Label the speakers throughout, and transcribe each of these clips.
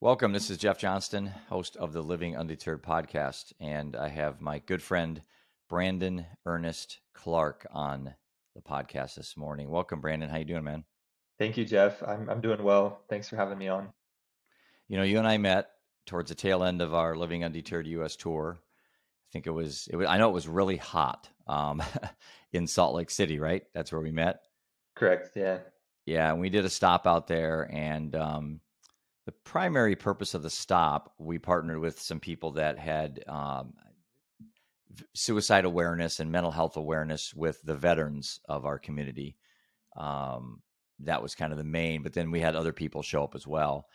Speaker 1: Welcome. This is Jeff Johnston, host of the Living Undeterred podcast, and I have my good friend Brandon Ernest Clark on the podcast this morning. Welcome, Brandon. How you doing, man?
Speaker 2: Thank you, Jeff. I'm I'm doing well. Thanks for having me on.
Speaker 1: You know, you and I met towards the tail end of our Living Undeterred U.S. tour. I think it was. It was. I know it was really hot um, in Salt Lake City, right? That's where we met.
Speaker 2: Correct. Yeah.
Speaker 1: Yeah, and we did a stop out there, and um, the primary purpose of the stop, we partnered with some people that had um, suicide awareness and mental health awareness with the veterans of our community. Um, that was kind of the main, but then we had other people show up as well.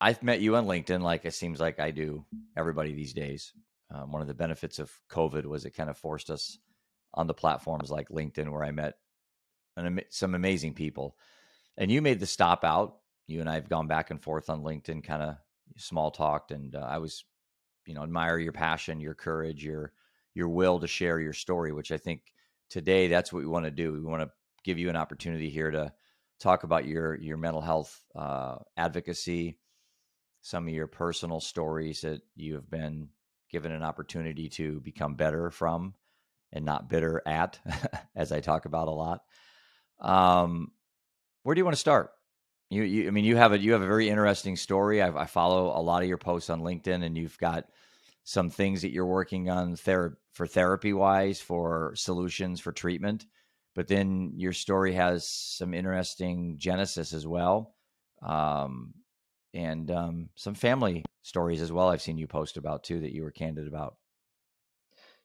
Speaker 1: I've met you on LinkedIn, like it seems like I do everybody these days. Um, one of the benefits of COVID was it kind of forced us on the platforms like LinkedIn, where I met an, some amazing people. And you made the stop out you and I have gone back and forth on LinkedIn, kind of small talked, and uh, I was, you know, admire your passion, your courage, your your will to share your story, which I think today that's what we want to do. We want to give you an opportunity here to talk about your your mental health uh, advocacy, some of your personal stories that you have been given an opportunity to become better from and not bitter at, as I talk about a lot. Um, where do you want to start? You, you, I mean, you have a you have a very interesting story. I, I, follow a lot of your posts on LinkedIn, and you've got some things that you're working on ther- for therapy wise, for solutions for treatment. But then your story has some interesting genesis as well, um, and um, some family stories as well. I've seen you post about too that you were candid about.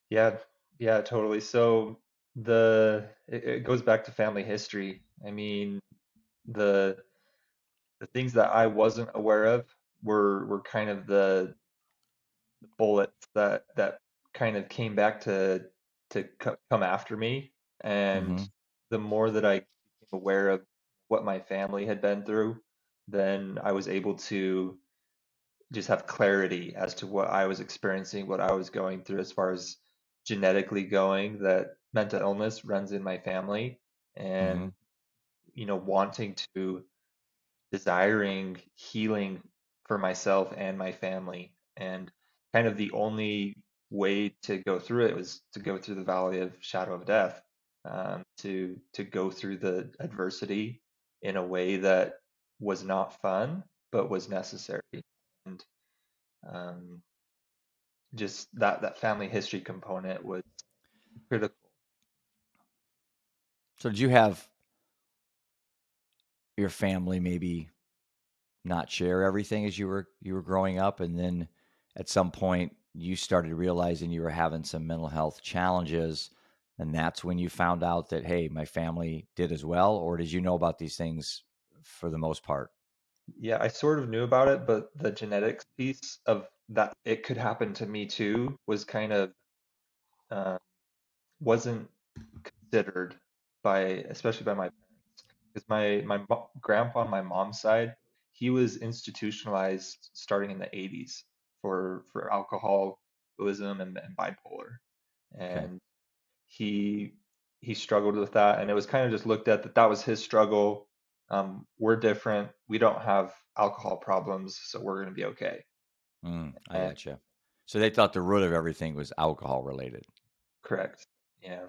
Speaker 2: Yeah, yeah, totally. So the it, it goes back to family history. I mean, the the things that I wasn't aware of were were kind of the, bullets that that kind of came back to to come after me and mm-hmm. the more that I became aware of what my family had been through then I was able to just have clarity as to what I was experiencing what I was going through as far as genetically going that mental illness runs in my family and mm-hmm. you know wanting to desiring healing for myself and my family. And kind of the only way to go through it was to go through the valley of shadow of death, um, to to go through the adversity in a way that was not fun but was necessary. And um, just that that family history component was critical.
Speaker 1: So did you have your family maybe not share everything as you were you were growing up and then at some point you started realizing you were having some mental health challenges and that's when you found out that hey my family did as well or did you know about these things for the most part?
Speaker 2: Yeah i sort of knew about it but the genetics piece of that it could happen to me too was kind of uh, wasn't considered by especially by my because my my grandpa on my mom's side, he was institutionalized starting in the 80s for for alcoholism and, and bipolar, and okay. he he struggled with that, and it was kind of just looked at that that was his struggle. Um, we're different. We don't have alcohol problems, so we're going to be okay.
Speaker 1: Mm, I and, gotcha. So they thought the root of everything was alcohol related.
Speaker 2: Correct. Yeah.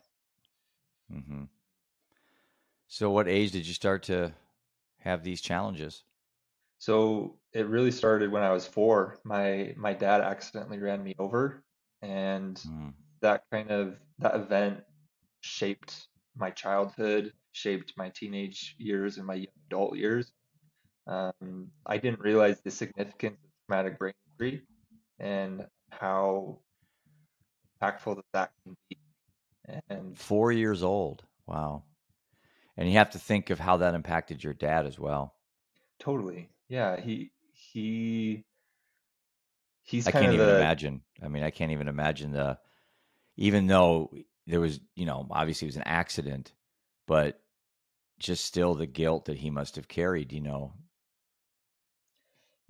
Speaker 1: Mm-hmm. So, what age did you start to have these challenges?
Speaker 2: So it really started when I was four. My my dad accidentally ran me over, and mm. that kind of that event shaped my childhood, shaped my teenage years and my adult years. Um, I didn't realize the significance of traumatic brain injury and how impactful that that can be.
Speaker 1: And four years old. Wow and you have to think of how that impacted your dad as well.
Speaker 2: Totally. Yeah. He he
Speaker 1: he's I can't even the... imagine. I mean, I can't even imagine the even though there was, you know, obviously it was an accident, but just still the guilt that he must have carried, you know.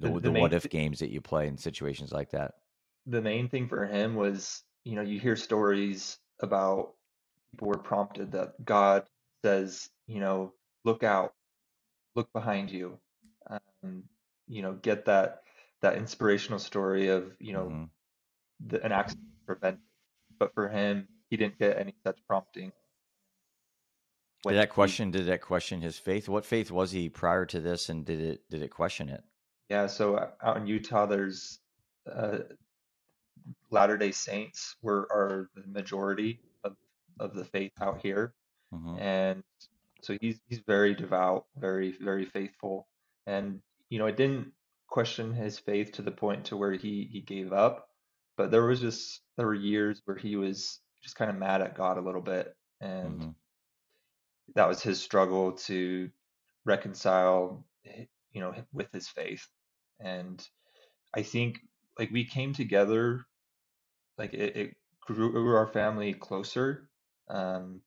Speaker 1: The, the, the, the what if games that you play in situations like that.
Speaker 2: The main thing for him was, you know, you hear stories about people were prompted that God says, you know, look out, look behind you, um, you know, get that that inspirational story of you know
Speaker 1: hmm
Speaker 2: the, an accident prevented. But for him, he didn't get any such prompting
Speaker 1: Did
Speaker 2: when
Speaker 1: that
Speaker 2: he
Speaker 1: question? Did that question his faith? What faith was he prior to this, and did it did it question it?
Speaker 2: yeah. So uh, out in Utah, there's uh, Latter-day Saints were are the majority of of the faith out here,
Speaker 1: hmm
Speaker 2: and so he's he's very devout, very very faithful, and you know it didn't question his faith to the point to where he he gave up, but there was just there were years where he was just kind of mad at God a little bit, and
Speaker 1: hmm
Speaker 2: that was his struggle to reconcile, you know, with his faith, and I think like we came together, like it, it grew our family closer. Um,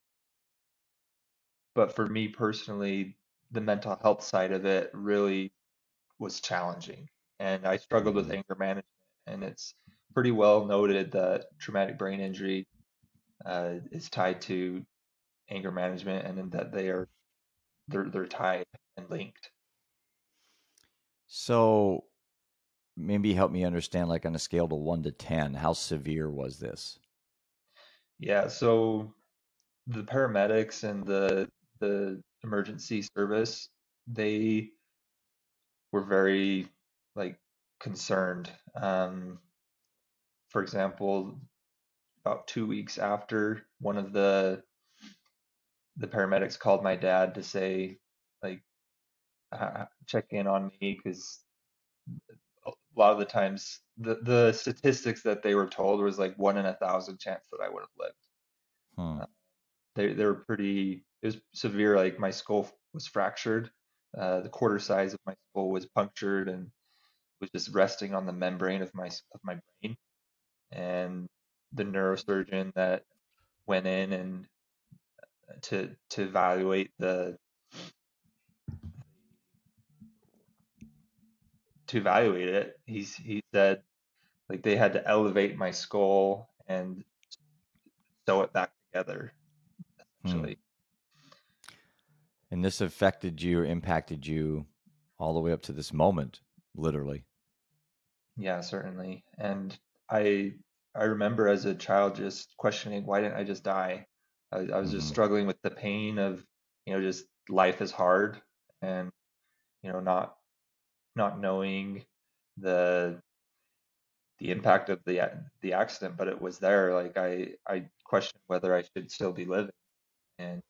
Speaker 2: but for me personally, the mental health side of it really was challenging. And I struggled with
Speaker 1: hmm
Speaker 2: anger management. And it's pretty well noted that traumatic brain injury uh, is tied to anger management and then that they are they're they're tied and linked.
Speaker 1: So maybe help me understand, like on a scale to one to ten, how severe was this?
Speaker 2: Yeah, so the paramedics and the the emergency service, they were very like concerned. Um, for example, about two weeks after, one of the the paramedics called my dad to say, like, uh, check in on me because a lot of the times the the statistics that they were told was like one in a thousand chance that I would have lived.
Speaker 1: Hmm.
Speaker 2: Uh, they they were pretty. It was severe. Like my skull was fractured. Uh, the quarter size of my skull was punctured and was just resting on the membrane of my of my brain. And the neurosurgeon that went in and to to evaluate the to evaluate it, he's he said like they had to elevate my skull and sew it back together
Speaker 1: Hmm.
Speaker 2: essentially.
Speaker 1: And this affected you or impacted you all the way up to this moment, literally.
Speaker 2: Yeah, certainly. And I I remember as a child just questioning why didn't I just die? I, I was just
Speaker 1: hmm
Speaker 2: struggling with the pain of, you know, just life is hard and, you know, not not knowing the the impact of the the accident, but it was there. Like I I questioned whether I should still be living, and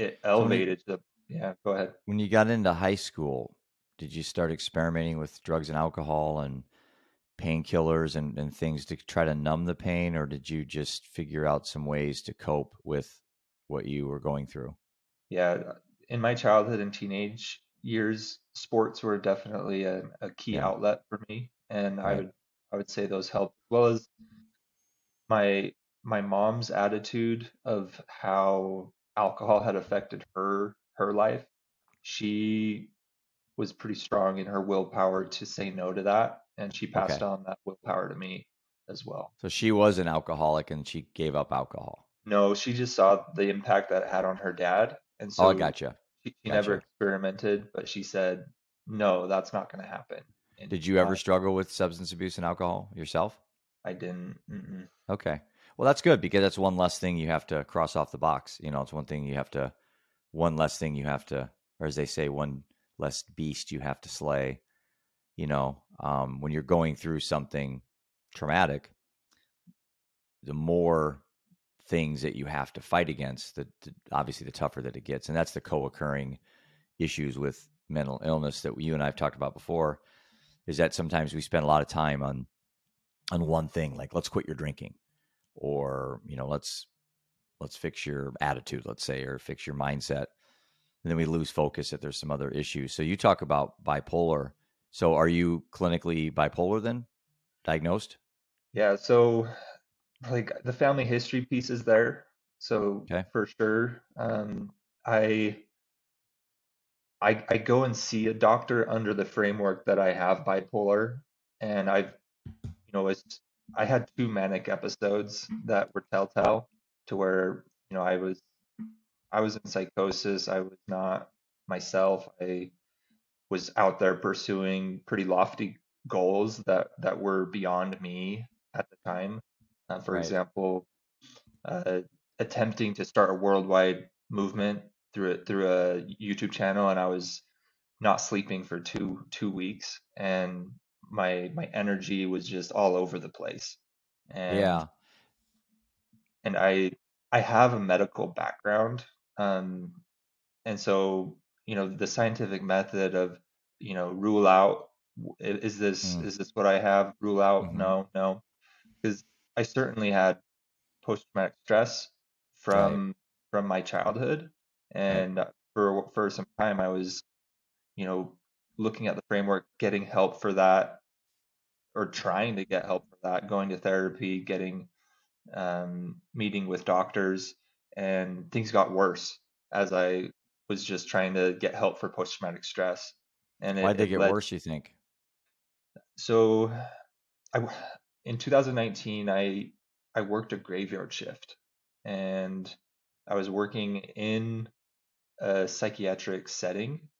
Speaker 2: it
Speaker 1: So when
Speaker 2: elevated the yeah. Go ahead.
Speaker 1: when you got into high school, did you start experimenting with drugs and alcohol and painkillers and, and things to try to numb the pain, or did you just figure out some ways to cope with what you were going through?
Speaker 2: Yeah, in my childhood and teenage years, sports were definitely a, a key
Speaker 1: Yeah,
Speaker 2: outlet for me, and I would I would say those helped as well as my my mom's attitude of how alcohol had affected her her life. She was pretty strong in her willpower to say no to that, and she passed
Speaker 1: Okay.
Speaker 2: on that willpower to me as well.
Speaker 1: So she was an alcoholic and she gave up alcohol.
Speaker 2: No, she just saw the impact that it had on her dad, and
Speaker 1: Oh, I
Speaker 2: so
Speaker 1: gotcha.
Speaker 2: she, she never experimented, but she said, "No, that's not going to happen." And
Speaker 1: Did you ever struggle with substance abuse and alcohol yourself?
Speaker 2: I didn't. Mm-mm.
Speaker 1: Okay. Well, that's good because that's one less thing you have to cross off the box. You know, it's one thing you have to, one less thing you have to, or as they say, one less beast you have to slay. You know, um, when you're going through something traumatic, the more things that you have to fight against, the, the obviously the tougher that it gets, and that's the co-occurring issues with mental illness that you and I've talked about before. Is that sometimes we spend a lot of time on on one thing, like let's quit your drinking, or you know, let's let's fix your attitude, let's say, or fix your mindset, and then we lose focus if there's some other issues. So you talk about bipolar. So are you clinically bipolar then, diagnosed?
Speaker 2: Yeah, so like the family history piece is there, so
Speaker 1: Okay.
Speaker 2: for sure. Um, I I I go and see a doctor under the framework that I have bipolar, and I've you know it's I had two manic episodes that were telltale to where you know I was I was in psychosis, I was not myself. I was out there pursuing pretty lofty goals that that were beyond me at the time. Uh, for
Speaker 1: Right.
Speaker 2: example, uh, attempting to start a worldwide movement through a, through a YouTube channel, and I was not sleeping for two two weeks, and my my energy was just all over the place. And
Speaker 1: Yeah.
Speaker 2: and I I have a medical background, um, and so you know the scientific method of you know rule out is this
Speaker 1: Mm.
Speaker 2: is this what I have? Rule out
Speaker 1: hmm
Speaker 2: no no because I certainly had post traumatic stress
Speaker 1: Right.
Speaker 2: from from my childhood,
Speaker 1: Right.
Speaker 2: and for for some time I was you know looking at the framework, getting help for that, or trying to get help for that, going to therapy, getting um, meeting with doctors, and things got worse as I was just trying to get help for post traumatic stress, and it,
Speaker 1: Why'd they
Speaker 2: it
Speaker 1: get
Speaker 2: led.
Speaker 1: worse, you think?
Speaker 2: So I in 2019 I I worked a graveyard shift, and I was working in a psychiatric setting,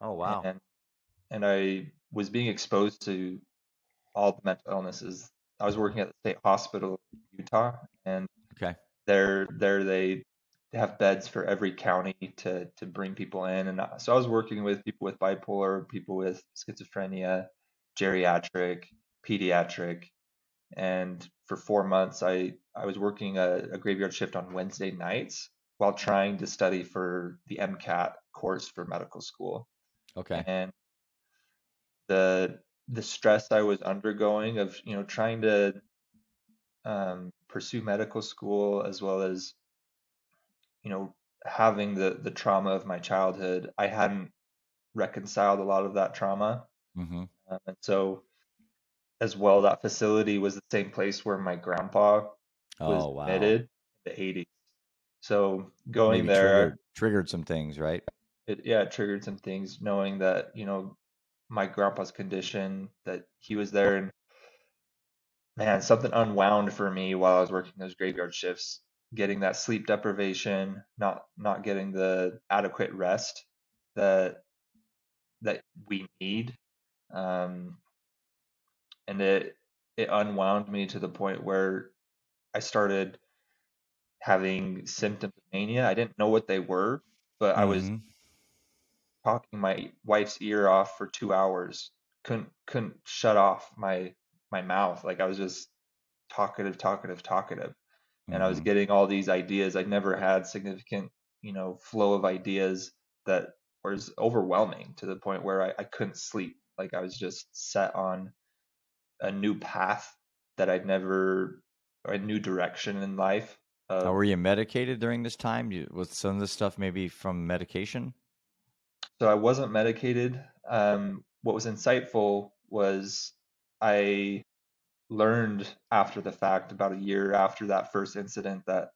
Speaker 1: Oh, wow.
Speaker 2: and and I was being exposed to all the mental illnesses. I was working at the state hospital in Utah, and
Speaker 1: Okay.
Speaker 2: there there they have beds for every county to to bring people in and so I was working with people with bipolar, people with schizophrenia, geriatric, pediatric, and for four months I I was working a, a graveyard shift on Wednesday nights while trying to study for the MCAT course for medical school.
Speaker 1: Okay.
Speaker 2: And the the stress I was undergoing of you know trying to um, pursue medical school as well as you know, having the the trauma of my childhood, I hadn't reconciled a lot of that trauma.
Speaker 1: hmm
Speaker 2: Um, and so as well, that facility was the same place where my grandpa was
Speaker 1: Oh, wow.
Speaker 2: admitted in the 80s. So going
Speaker 1: Maybe
Speaker 2: there,
Speaker 1: triggered triggered some things, right?
Speaker 2: it yeah, it triggered some things knowing that, you know, my grandpa's condition, that he was there and man, something unwound for me while I was working those graveyard shifts, getting that sleep deprivation, not not getting the adequate rest that that we need. Um, and it it unwound me to the point where I started having symptoms of mania. I didn't know what they were, but I was
Speaker 1: hmm
Speaker 2: talking my wife's ear off for two hours. Couldn't couldn't shut off my my mouth. Like I was just talkative, talkative, talkative. And I was
Speaker 1: hmm
Speaker 2: getting all these ideas. I'd never had significant, you know, flow of ideas that was overwhelming to the point where I, I couldn't sleep. Like I was just set on a new path that I'd never, or a new direction in life
Speaker 1: Now, were you medicated during this time? You, was some of this stuff maybe from medication?
Speaker 2: So I wasn't medicated. Um, what was insightful was I learned after the fact, about a year after that first incident, that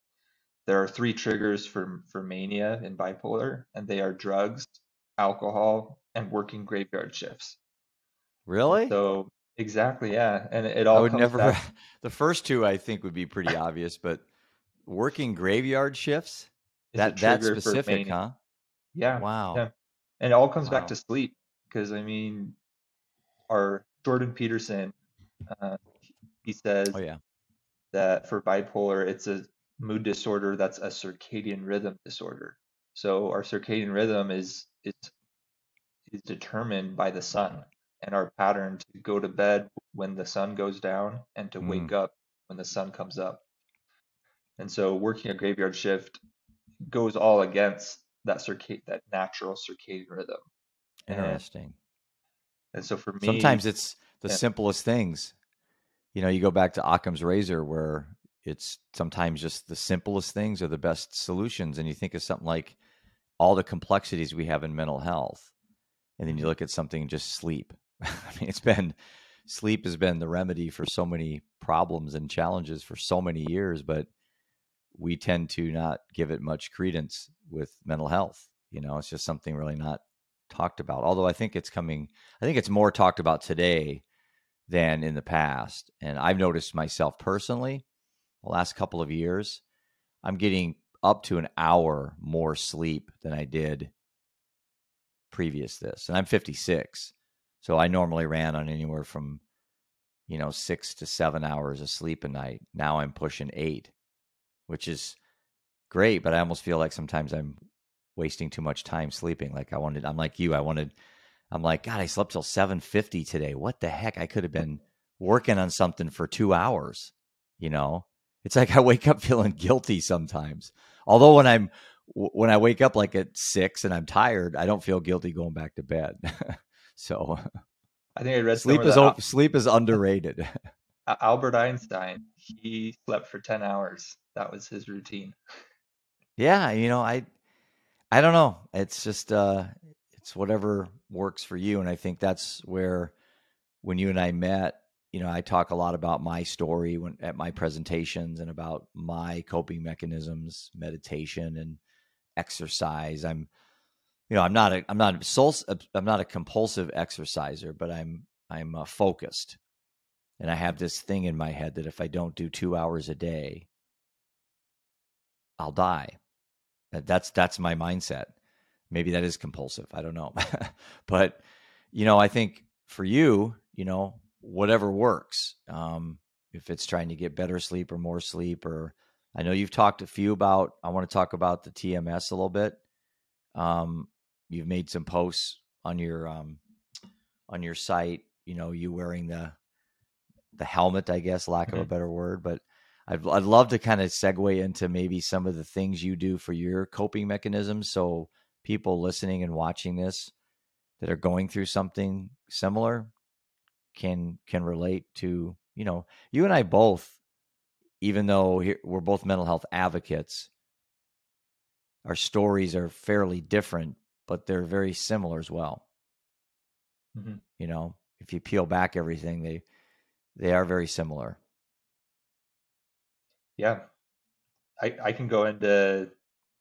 Speaker 2: there are three triggers for for mania in bipolar, and they are drugs, alcohol, and working graveyard shifts.
Speaker 1: Really?
Speaker 2: so, exactly, yeah, and it
Speaker 1: I
Speaker 2: all
Speaker 1: would
Speaker 2: comes
Speaker 1: never.
Speaker 2: back.
Speaker 1: The first two I think would be pretty obvious, but working graveyard shifts?
Speaker 2: Is
Speaker 1: that that specific, huh?
Speaker 2: Yeah,
Speaker 1: Wow.
Speaker 2: yeah, and it all comes back to sleep because I mean, our Jordan Peterson, uh, he says
Speaker 1: Oh yeah.
Speaker 2: that for bipolar, it's a mood disorder that's a circadian rhythm disorder. So our circadian rhythm is is is determined by the sun and our pattern to go to bed when the sun goes down and to
Speaker 1: Mm,
Speaker 2: wake up when the sun comes up. And so working a graveyard shift goes all against that circad that natural circadian rhythm.
Speaker 1: Interesting.
Speaker 2: and so for me,
Speaker 1: Sometimes it's the
Speaker 2: yeah,
Speaker 1: simplest things. You know, you go back to Occam's razor where it's sometimes just the simplest things are the best solutions. And you think of something like all the complexities we have in mental health. And then you
Speaker 2: mhm,
Speaker 1: look at something just sleep. I mean, it's been sleep has been the remedy for so many problems and challenges for so many years, but we tend to not give it much credence with mental health. You know, it's just something really not talked about. Although I think it's coming, I think it's more talked about today than in the past. And I've noticed myself personally, the last couple of years, I'm getting up to an hour more sleep than I did previous this, and I'm 56, so I normally ran on anywhere from you know six to seven hours of sleep a night. Now I'm pushing eight, which is great, but I almost feel like sometimes I'm wasting too much time sleeping. Like I wanted, I'm like you, I wanted. I'm like, God, I slept till 7:50 today. What the heck? I could have been working on something for two hours. You know, it's like I wake up feeling guilty sometimes. Although when I'm when I wake up like at six and I'm tired, I don't feel guilty going back to bed. so
Speaker 2: I think I read
Speaker 1: sleep is
Speaker 2: that,
Speaker 1: sleep is underrated.
Speaker 2: Albert Einstein, he slept for 10 hours. That was his routine.
Speaker 1: Yeah, you know, I I don't know. It's just uh it's whatever works for you and I think that's where when you and I met, you know, I talk a lot about my story when at my presentations and about my coping mechanisms, meditation and exercise. I'm, you know, I'm not a, I'm not a soul, I'm not a compulsive exerciser, but I'm, I'm uh, focused, and I have this thing in my head that if I don't do two hours a day, I'll die. That's that's my mindset. Maybe that is compulsive. I don't know, but you know, I think for you, you know, whatever works. Um, if it's trying to get better sleep or more sleep, or I know you've talked a few about. I want to talk about the TMS a little bit. Um, you've made some posts on your um, on your site. You know, you wearing the the helmet, I guess, lack of a mm-hmm. better word, but I'd I'd love to kind of segue into maybe some of the things you do for your coping mechanisms, so people listening and watching this that are going through something similar can can relate to you know you and I both even though we're both mental health advocates our stories are fairly different but they're very similar as well mm-hmm. you know if you peel back everything they they are very similar
Speaker 2: yeah i i can go into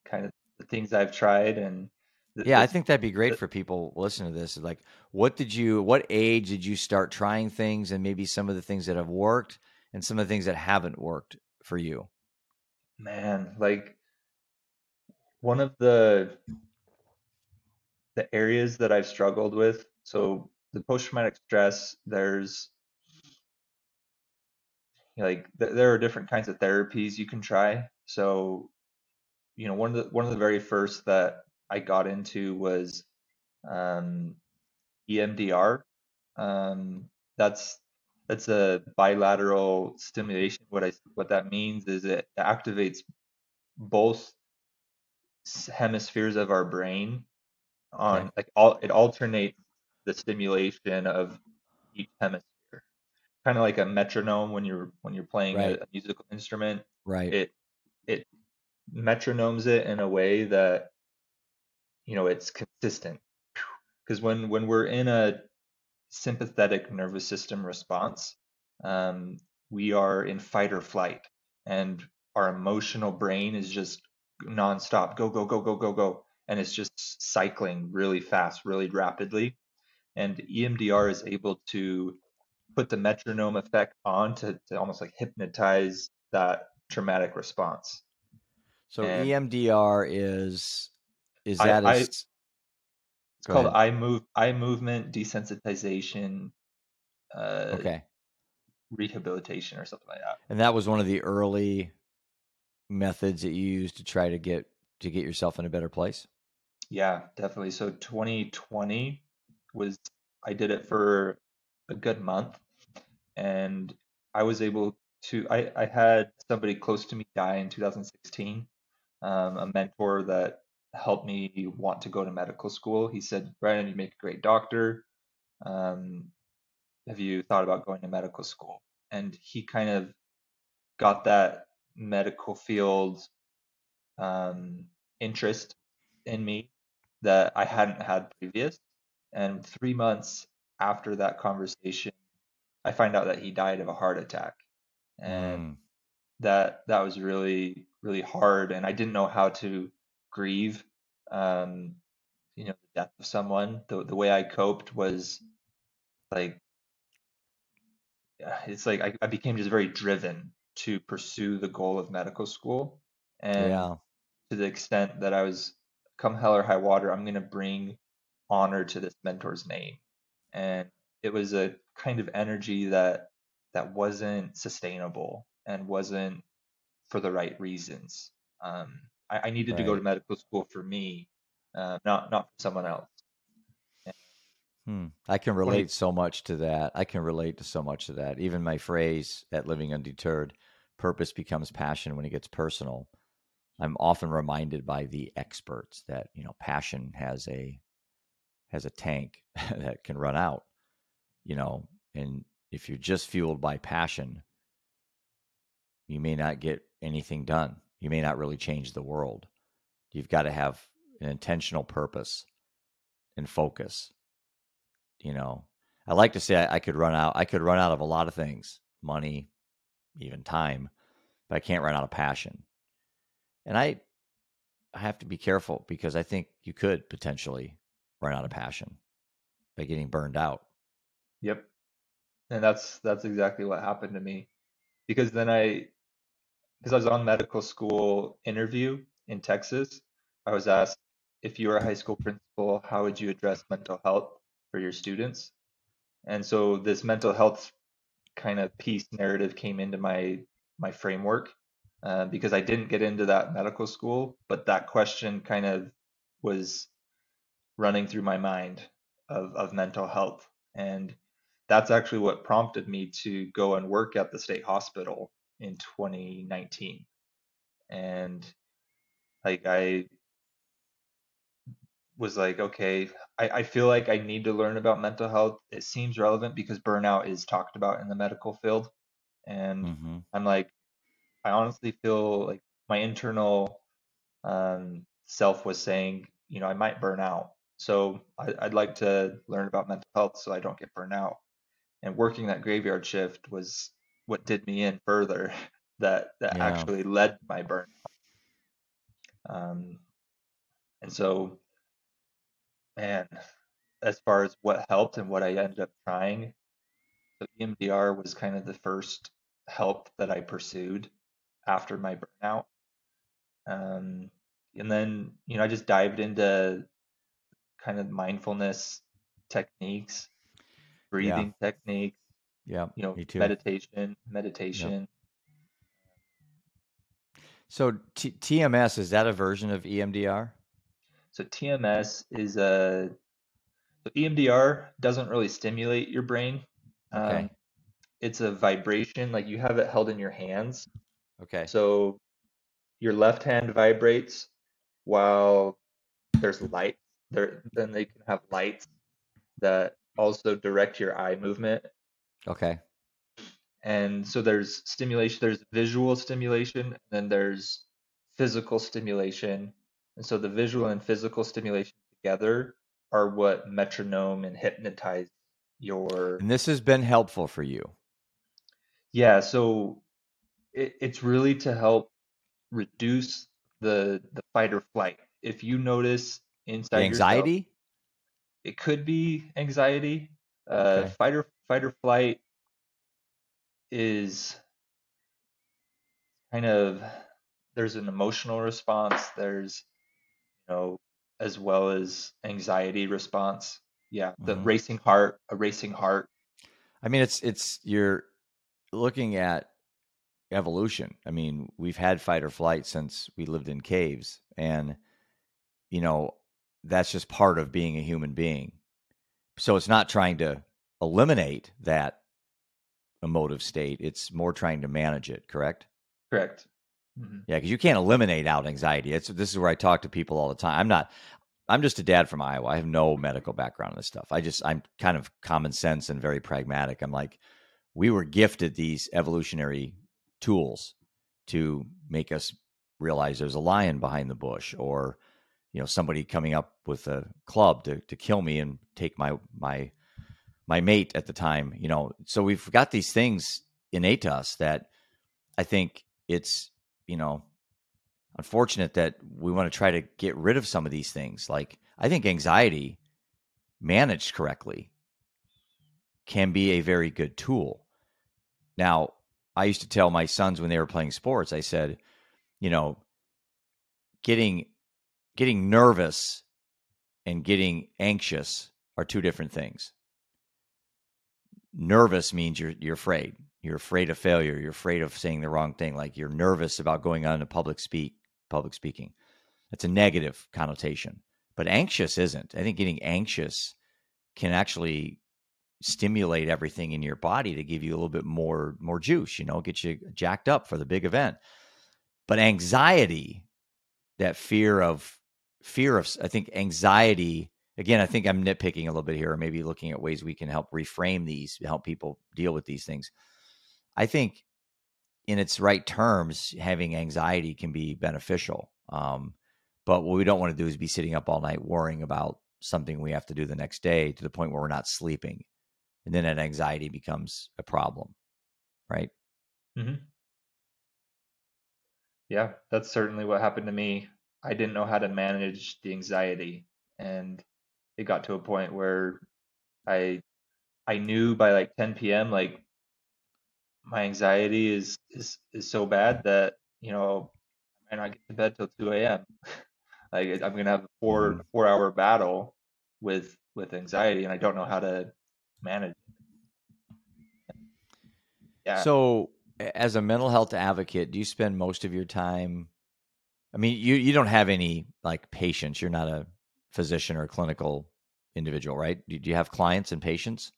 Speaker 2: kind of the things i've tried and
Speaker 1: yeah, I think that'd be great for people listening to this. Like, what did you, what age did you start trying things, and maybe some of the things that have worked, and some of the things that haven't worked for you?
Speaker 2: Man, like one of the the areas that I've struggled with. So the post traumatic stress, there's like th- there are different kinds of therapies you can try. So, you know, one of the one of the very first that I got into was um, EMDR. Um, that's that's a bilateral stimulation. What I what that means is it activates both hemispheres of our brain on okay. like all it alternates the stimulation of each hemisphere kind of like a metronome when you're when you're playing right. a, a, musical instrument.
Speaker 1: Right.
Speaker 2: It it metronomes it in a way that you know it's consistent. Because when when we're in a sympathetic nervous system response um, we are in fight or flight and our emotional brain is just nonstop go go go go go go and it's just cycling really fast really rapidly. And emdr is able to put the metronome effect on to, to almost like hypnotize that traumatic response.
Speaker 1: So and emdr is is that I, a, I,
Speaker 2: it's called eye move eye movement desensitization uh,
Speaker 1: okay.
Speaker 2: rehabilitation or something like that.
Speaker 1: And that was one of the early methods that you used to try to get to get yourself in a better place?
Speaker 2: Yeah definitely. So 2020 was i did it for a good month and i was able to i i had somebody close to me die in 2016 um, a mentor that helped me want to go to medical school. He said, Brandon, you make a great doctor. Um, have you thought about going to medical school? And he kind of got that medical field um, interest in me that I hadn't had previous. And three months after that conversation, I find out that he died of a heart attack. And mm. that that was really, really hard. And I didn't know how to grieve um, you know the death of someone the, the way i coped was like it's like I, I became just very driven to pursue the goal of medical school and yeah. to the extent that i was come hell or high water i'm going to bring honor to this mentor's name. And it was a kind of energy that that wasn't sustainable and wasn't for the right reasons. Um, I, I, needed right. to go to medical school for me, uh, not not for someone else.
Speaker 1: Hmm. I can relate so much to that. I can relate to so much to that. Even my phrase at Living Undeterred, purpose becomes passion when it gets personal. I'm often reminded by the experts that, you know, passion has a has a tank that can run out, you know, and if you're just fueled by passion, you may not get anything done. You may not really change the world. You've got to have an intentional purpose and focus you know, I like to say I, I, could run out. I could run out of a lot of things, money, even time, but I can't run out of passion. And I, I have to be careful because I think you could potentially run out of passion by getting burned out.
Speaker 2: Yep, and that's that's exactly what happened to me, because then I, because I was on medical school interview in Texas, I was asked if you were a high school principal, how would you address mental health for your students. And so this mental health kind of piece narrative came into my my framework uh, because I didn't get into that medical school, but that question kind of was running through my mind of of mental health, and that's actually what prompted me to go and work at the state hospital in 2019. And like I was like, okay, I, I feel like I need to learn about mental health. It seems relevant because burnout is talked about in the medical field. And mm-hmm. I'm like, I honestly feel like my internal um, self was saying, you know, I might burn out. So I, I'd like to learn about mental health so I don't get burned out. And working that graveyard shift was what did me in further that that yeah. actually led my burnout. Um, and so man, as far as what helped and what I ended up trying, so EMDR was kind of the first help that I pursued after my burnout. Um, and then, you know, I just dived into kind of mindfulness techniques, breathing yeah. techniques.
Speaker 1: Yeah.
Speaker 2: You know, meditation, meditation. Yep.
Speaker 1: So T- TMS is that a version of EMDR?
Speaker 2: So TMS is a so EMDR doesn't really stimulate your brain. Okay. Um, it's a vibration, like you have it held in your hands.
Speaker 1: Okay.
Speaker 2: So your left hand vibrates while there's light. There, then they can have lights that also direct your eye movement.
Speaker 1: Okay.
Speaker 2: And so there's stimulation, there's visual stimulation, and then there's physical stimulation, and so the visual and physical stimulation together are what metronome and hypnotize your.
Speaker 1: And this has been helpful for you.
Speaker 2: Yeah. So it, it's really to help reduce the the fight or flight. If you notice inside
Speaker 1: the anxiety, yourself,
Speaker 2: it could be anxiety. Uh, okay. Fight or fight or flight is kind of there's an emotional response. There's you know, as well as anxiety response. Yeah, the mm-hmm. racing heart, a racing heart.
Speaker 1: I mean, it's it's you're looking at evolution. I mean, we've had fight or flight since we lived in caves, and you know that's just part of being a human being. So it's not trying to eliminate that emotive state; it's more trying to manage it. Correct?
Speaker 2: Correct.
Speaker 1: Mm-hmm. Yeah, because you can't eliminate out anxiety. It's this is where I talk to people all the time. I'm not. I'm just a dad from Iowa. I have no medical background in this stuff. I just I'm kind of common sense and very pragmatic. I'm like, we were gifted these evolutionary tools to make us realize there's a lion behind the bush, or you know somebody coming up with a club to to kill me and take my my my mate at the time. You know, so we've got these things innate to us that I think it's you know, unfortunate that we want to try to get rid of some of these things. Like I think anxiety managed correctly can be a very good tool. Now, I used to tell my sons when they were playing sports, I said, you know, getting getting nervous and getting anxious are two different things. Nervous means you're you're afraid. You're afraid of failure. You're afraid of saying the wrong thing. Like you're nervous about going on to public speak public speaking. That's a negative connotation. But anxious isn't. I think getting anxious can actually stimulate everything in your body to give you a little bit more more juice, you know, get you jacked up for the big event. But anxiety, that fear of fear of I think anxiety again, I think I'm nitpicking a little bit here, or maybe looking at ways we can help reframe these, help people deal with these things. I think in its right terms, having anxiety can be beneficial. Um, but what we don't want to do is be sitting up all night worrying about something we have to do the next day to the point where we're not sleeping. And then that anxiety becomes a problem, right?
Speaker 2: hmm Yeah, that's certainly what happened to me. I didn't know how to manage the anxiety, and it got to a point where I I knew by like 10 p.m. like my anxiety is is is so bad that you know I might not get to bed till 2 a.m. like I'm gonna have a four
Speaker 1: hmm
Speaker 2: four hour battle with with anxiety, and I don't know how to manage. it. Yeah,
Speaker 1: So, as a mental health advocate, do you spend most of your time? I mean, you you don't have any like patients. You're not a physician or a clinical individual, right? Do do you have clients and patients?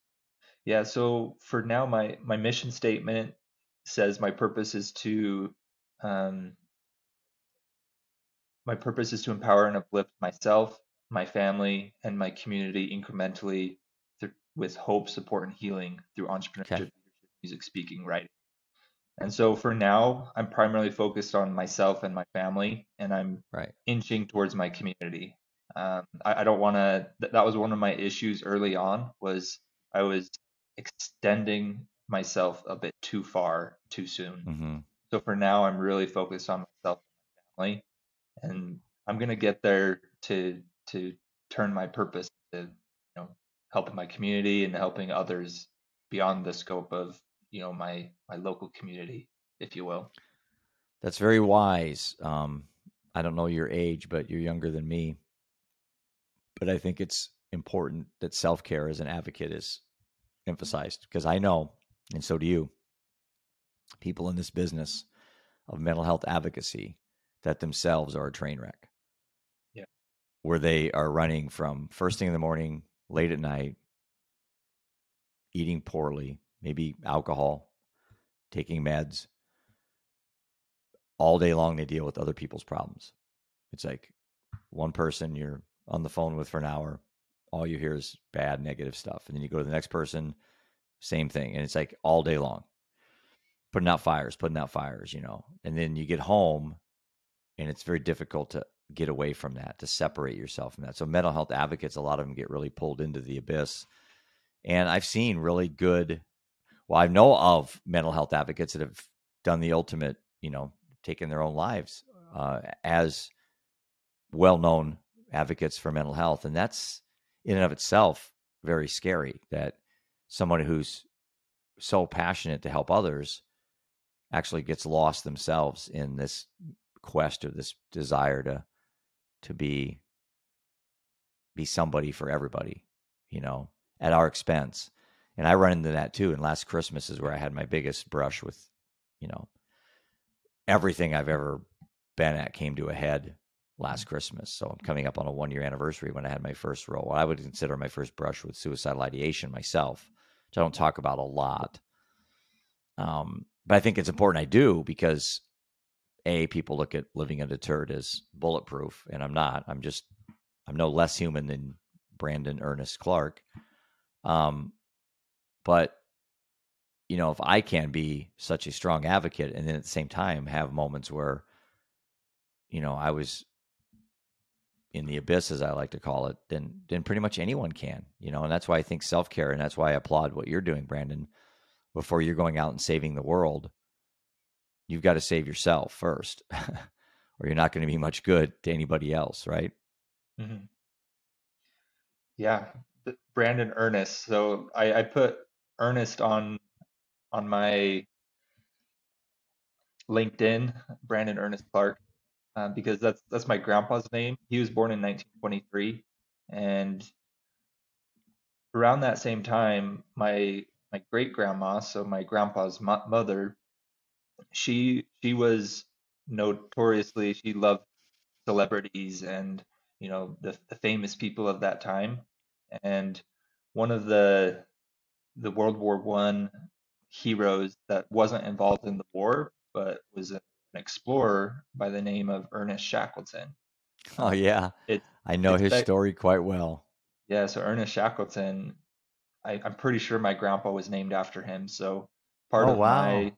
Speaker 2: yeah. So for now, my my mission statement says my purpose is to um, My purpose is to empower and uplift myself, my family, and my community incrementally through, with hope, support, and healing through entrepreneurship,
Speaker 1: Okay,
Speaker 2: music, speaking, writing. And so for now, I'm primarily focused on myself and my family, and I'm
Speaker 1: right.
Speaker 2: inching towards my community. Um, I, I don't want to. Th- that was one of my issues early on. Was I was extending myself a bit too far too soon.
Speaker 1: hmm
Speaker 2: So for now, I'm really focused on myself and my family and I'm gonna get there to to turn my purpose to you know helping my community and helping others beyond the scope of you know my my local community, if you will.
Speaker 1: That's very wise. Um, I don't know your age, but you're younger than me. But I think it's important that self care as an advocate is emphasized because I know, and so do you, people in this business of mental health advocacy that themselves are a train wreck
Speaker 2: Yeah.
Speaker 1: where they are running from first thing in the morning, late at night, eating poorly, maybe alcohol, taking meds. All day long, they deal with other people's problems. It's like one person you're on the phone with for an hour, all you hear is bad, negative stuff. And then you go to the next person, same thing. And it's like all day long, putting out fires, putting out fires, you know. And then you get home and it's very difficult to get away from that, to separate yourself from that. So mental health advocates, a lot of them get really pulled into the abyss. And I've seen really good, well, I know of mental health advocates that have done the ultimate, you know, taken their own lives uh, as well-known advocates for mental health, and that's in and of itself very scary. That someone who's so passionate to help others actually gets lost themselves in this quest or this desire to to be be somebody for everybody, you know, at our expense. And I run into that too. And last Christmas is where I had my biggest brush with, you know, everything I've ever been at came to a head last Christmas. So I'm coming up on a one year anniversary when I had my first role. What I would consider my first brush with suicidal ideation myself, which I don't talk about a lot. Um, but I think it's important I do because a people look at living undeterred as bulletproof, and I'm not. I'm just I'm no less human than Brandon Ernest Clark. Um, but you know, if I can be such a strong advocate, and then at the same time have moments where, you know, I was in the abyss, as I like to call it, then then pretty much anyone can, you know, and that's why I think self care, and that's why I applaud what you're doing, Brandon. Before you're going out and saving the world, you've got to save yourself first, or you're not going to be much good to anybody else, right?
Speaker 2: hmm Yeah, Brandon Ernest. So I, I put Ernest on on my LinkedIn, Brandon Ernest Clark, uh, because that's that's my grandpa's name. He was born in 1923, And around that same time, my my great grandma, so my grandpa's mo- mother, she she was notoriously she loved celebrities and you know the, the famous people of that time. And one of the the World War One heroes that wasn't involved in the war, but was an explorer by the name of Ernest Shackleton.
Speaker 1: Oh yeah,
Speaker 2: It
Speaker 1: I know his
Speaker 2: that
Speaker 1: story quite well.
Speaker 2: yeah. So Ernest Shackleton, I, I'm pretty sure my grandpa was named after him. So part
Speaker 1: Oh
Speaker 2: of my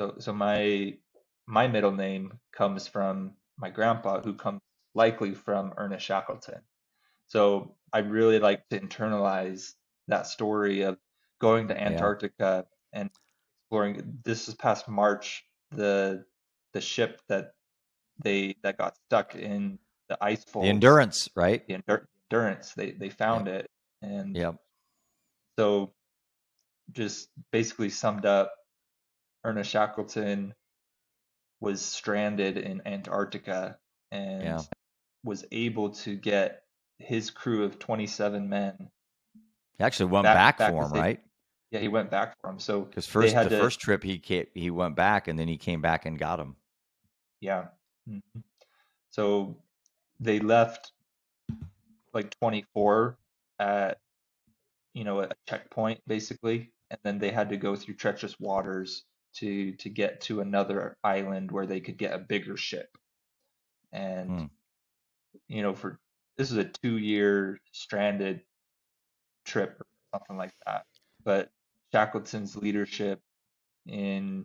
Speaker 2: so so my my middle name comes from my grandpa, who comes likely from Ernest Shackleton. So I really like to internalize that story of going to
Speaker 1: Yeah.
Speaker 2: Antarctica and exploring. This is past March, the the ship that they that got stuck in the ice
Speaker 1: The endurance, right?
Speaker 2: the Endur- Endurance, they they found it, and
Speaker 1: yeah.
Speaker 2: so just basically summed up, Ernest Shackleton was stranded in Antarctica and
Speaker 1: Yeah.
Speaker 2: was able to get his crew of 27 men
Speaker 1: He actually went
Speaker 2: back
Speaker 1: back
Speaker 2: back
Speaker 1: for him, right?
Speaker 2: Yeah, he went back for him. So
Speaker 1: Because
Speaker 2: they
Speaker 1: first
Speaker 2: had
Speaker 1: the
Speaker 2: to,
Speaker 1: first trip he ca he went back and then he came back and got him.
Speaker 2: yeah. Mhm. So they left like 24 at, you know, a checkpoint basically, and then they had to go through treacherous waters to to get to another island where they could get a bigger ship. And,
Speaker 1: Hmm.
Speaker 2: you know, for this is a two-year stranded trip or something like that. But Shackleton's leadership in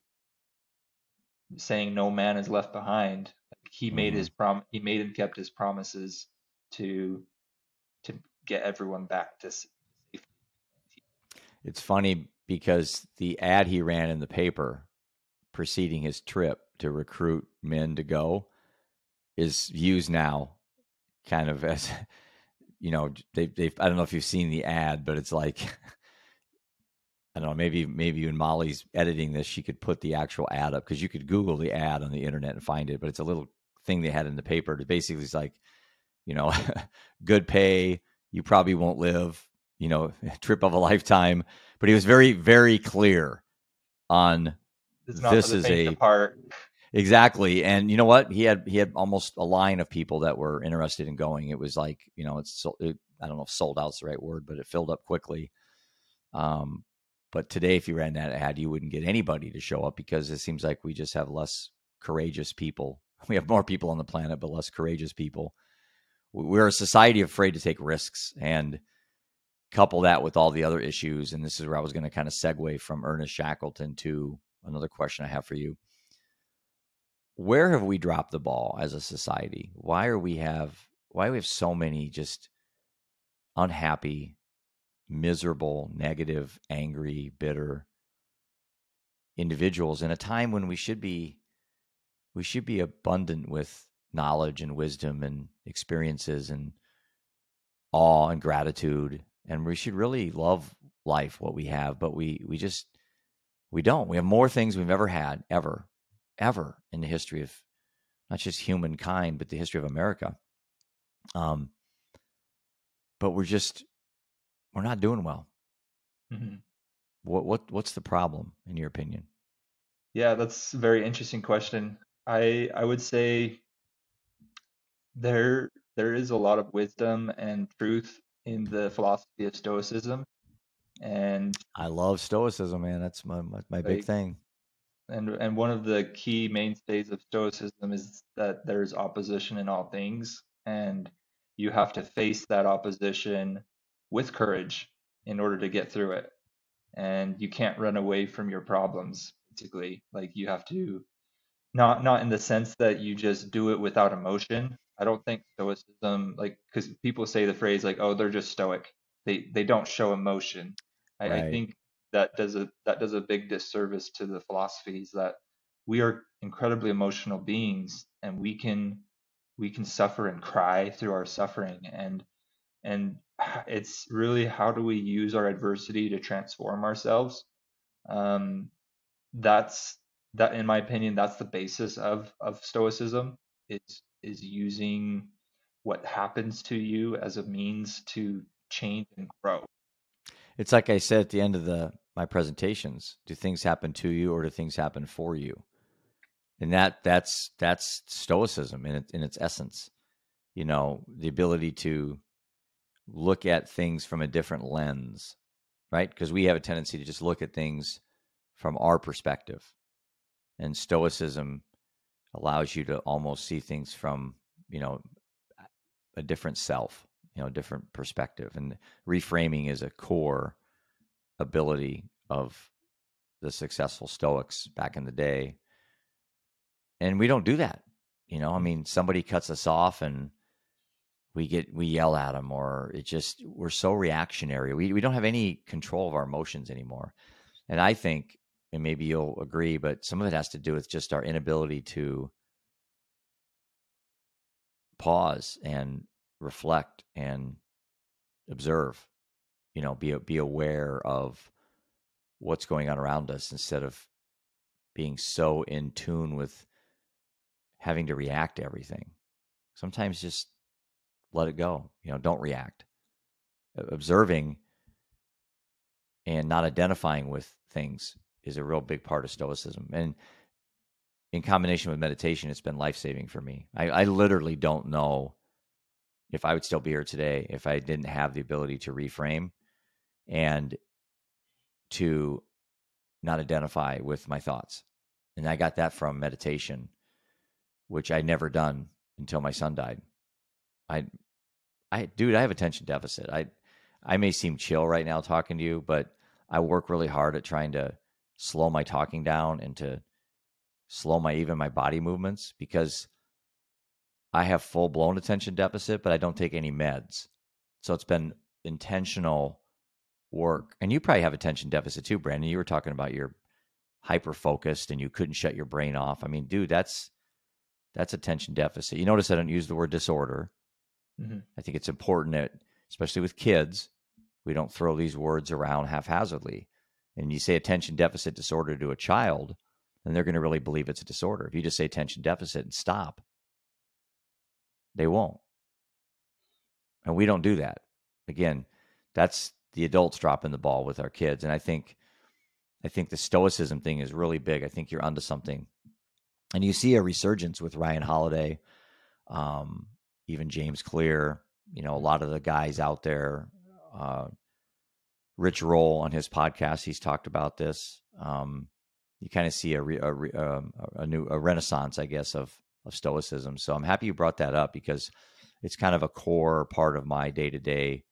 Speaker 2: saying no man is left behind. He made
Speaker 1: hmm
Speaker 2: his prom he made and kept his promises to to get everyone back to safety.
Speaker 1: It's funny because the ad he ran in the paper preceding his trip to recruit men to go is used now kind of as you know they they I don't know if you've seen the ad but it's like I don't know maybe maybe when Molly's editing this she could put the actual ad up because you could google the ad on the internet and find it but it's a little thing they had in the paper that basically is like you know good pay you probably won't live you know trip of a lifetime but he was very very clear on
Speaker 2: It's not for
Speaker 1: this is a
Speaker 2: heart.
Speaker 1: Exactly. And you know what? He had he had almost a line of people that were interested in going. It was like, you know, it's it, I don't know if sold out's the right word, but it filled up quickly. Um but today if you ran that ad, you wouldn't get anybody to show up because it seems like we just have less courageous people. We have more people on the planet but less courageous people. We- We're a society afraid to take risks and couple that with all the other issues and this is where I was going to kind of segue from Ernest Shackleton to another question I have for you where have we dropped the ball as a society? Why are we have why we have so many just unhappy, miserable, negative, angry, bitter individuals in a time when we should be we should be abundant with knowledge and wisdom and experiences and awe and gratitude and we should really love life what we have but we we just we don't. We have more things we've ever had ever ever in the history of not just humankind but the history of america. Um but we're just we're not doing well
Speaker 2: Mhm.
Speaker 1: what what what's the problem in your opinion
Speaker 2: Yeah, that's a very interesting question. I I would say there there is a lot of wisdom and truth in the philosophy of Stoicism, and
Speaker 1: i love stoicism man that's my my, my big
Speaker 2: like
Speaker 1: thing
Speaker 2: and and one of the key mainstays of Stoicism is that there's opposition in all things, and you have to face that opposition with courage in order to get through it. And you can't run away from your problems, basically. Like you have to not not in the sense that you just do it without emotion. I don't think stoicism like because people say the phrase like oh they're just stoic. They they don't show emotion. I, I think that does a that does a big disservice to the philosophies that we are incredibly emotional beings and we can we can suffer and cry through our suffering and and it's really how do we use our adversity to transform ourselves um, that's that in my opinion that's the basis of of stoicism is is using what happens to you as a means to change and grow.
Speaker 1: It's like I said at the end of the my presentations. Do things happen to you or do things happen for you? And that that's that's stoicism in it, in its essence. You know, the ability to look at things from a different lens, right? Because we have a tendency to just look at things from our perspective. And stoicism allows you to almost see things from, you know, a different self, you know, different perspective. And reframing is a core ability of the successful Stoics back in the day. And we don't do that. You know, I mean, somebody cuts us off and we get we yell at them or it just we're so reactionary. We we don't have any control of our emotions anymore. And I think and maybe you'll agree, but some of it has to do with just our inability to pause and reflect and observe you know be be aware of what's going on around us instead of being so in tune with having to react to everything sometimes just let it go you know don't react observing and not identifying with things is a real big part of stoicism and in combination with meditation it's been life-saving for me I, I literally don't know if I would still be here today if I didn't have the ability to reframe and to not identify with my thoughts. And I got that from meditation, which I'd never done until my son died. I I dude, I have attention deficit. I I may seem chill right now talking to you, but I work really hard at trying to slow my talking down and to slow my even my body movements because I have full blown attention deficit, but I don't take any meds. So it's been intentional work. And you probably have attention deficit too, Brandon. You were talking about your hyper focused and you couldn't shut your brain off. I mean, dude, that's that's attention deficit. You notice I don't use the word disorder. Mm-hmm. I think it's important that, especially with kids, we don't throw these words around haphazardly. And you say attention deficit disorder to a child, then they're going to really believe it's a disorder. If you just say attention deficit and stop, they won't. And we don't do that. Again, that's the adults dropping the ball with our kids. And I think I think the stoicism thing is really big. I think you're onto something. And you see a resurgence with Ryan Holiday, um, even James Clear, you know, a lot of the guys out there. Uh, Rich Roll on his podcast, he's talked about this. Um, you kind of see a, a, a, um, a, new a renaissance, I guess, of of Stoicism. So I'm happy you brought that up because it's kind of a core part of my day to day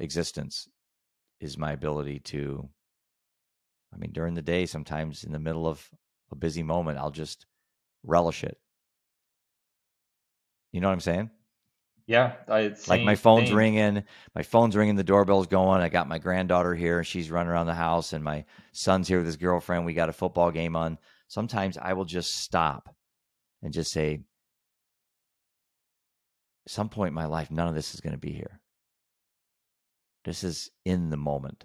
Speaker 1: existence is my ability to. I mean, during the day, sometimes in the middle of a busy moment, I'll just relish it. You know what I'm saying?
Speaker 2: Yeah,
Speaker 1: I like my phone's same. ringing, my phone's ringing, the doorbell's going. I got my granddaughter here, she's running around the house, and my son's here with his girlfriend. We got a football game on. Sometimes I will just stop and just say, some point in my life, none of this is going to be here. This is in the moment.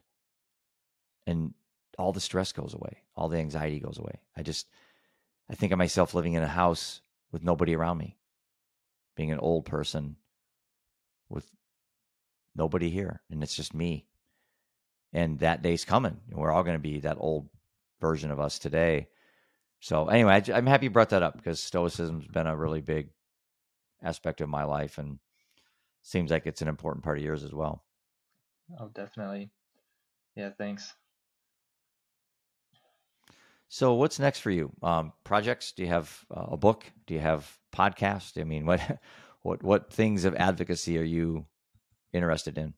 Speaker 1: And all the stress goes away, all the anxiety goes away. I just, I think of myself living in a house with nobody around me, being an old person with nobody here, and it's just me. And that day's coming. And we're all going to be that old version of us today. So anyway, I, am happy you brought that up because stoicism's been a really big aspect of my life, and seems like it's an important part of yours as well.
Speaker 2: Oh, definitely. Yeah, thanks.
Speaker 1: So, what's next for you? Um, projects? Do you have uh, a book? Do you have podcast? I mean, what what what things of advocacy are you interested in?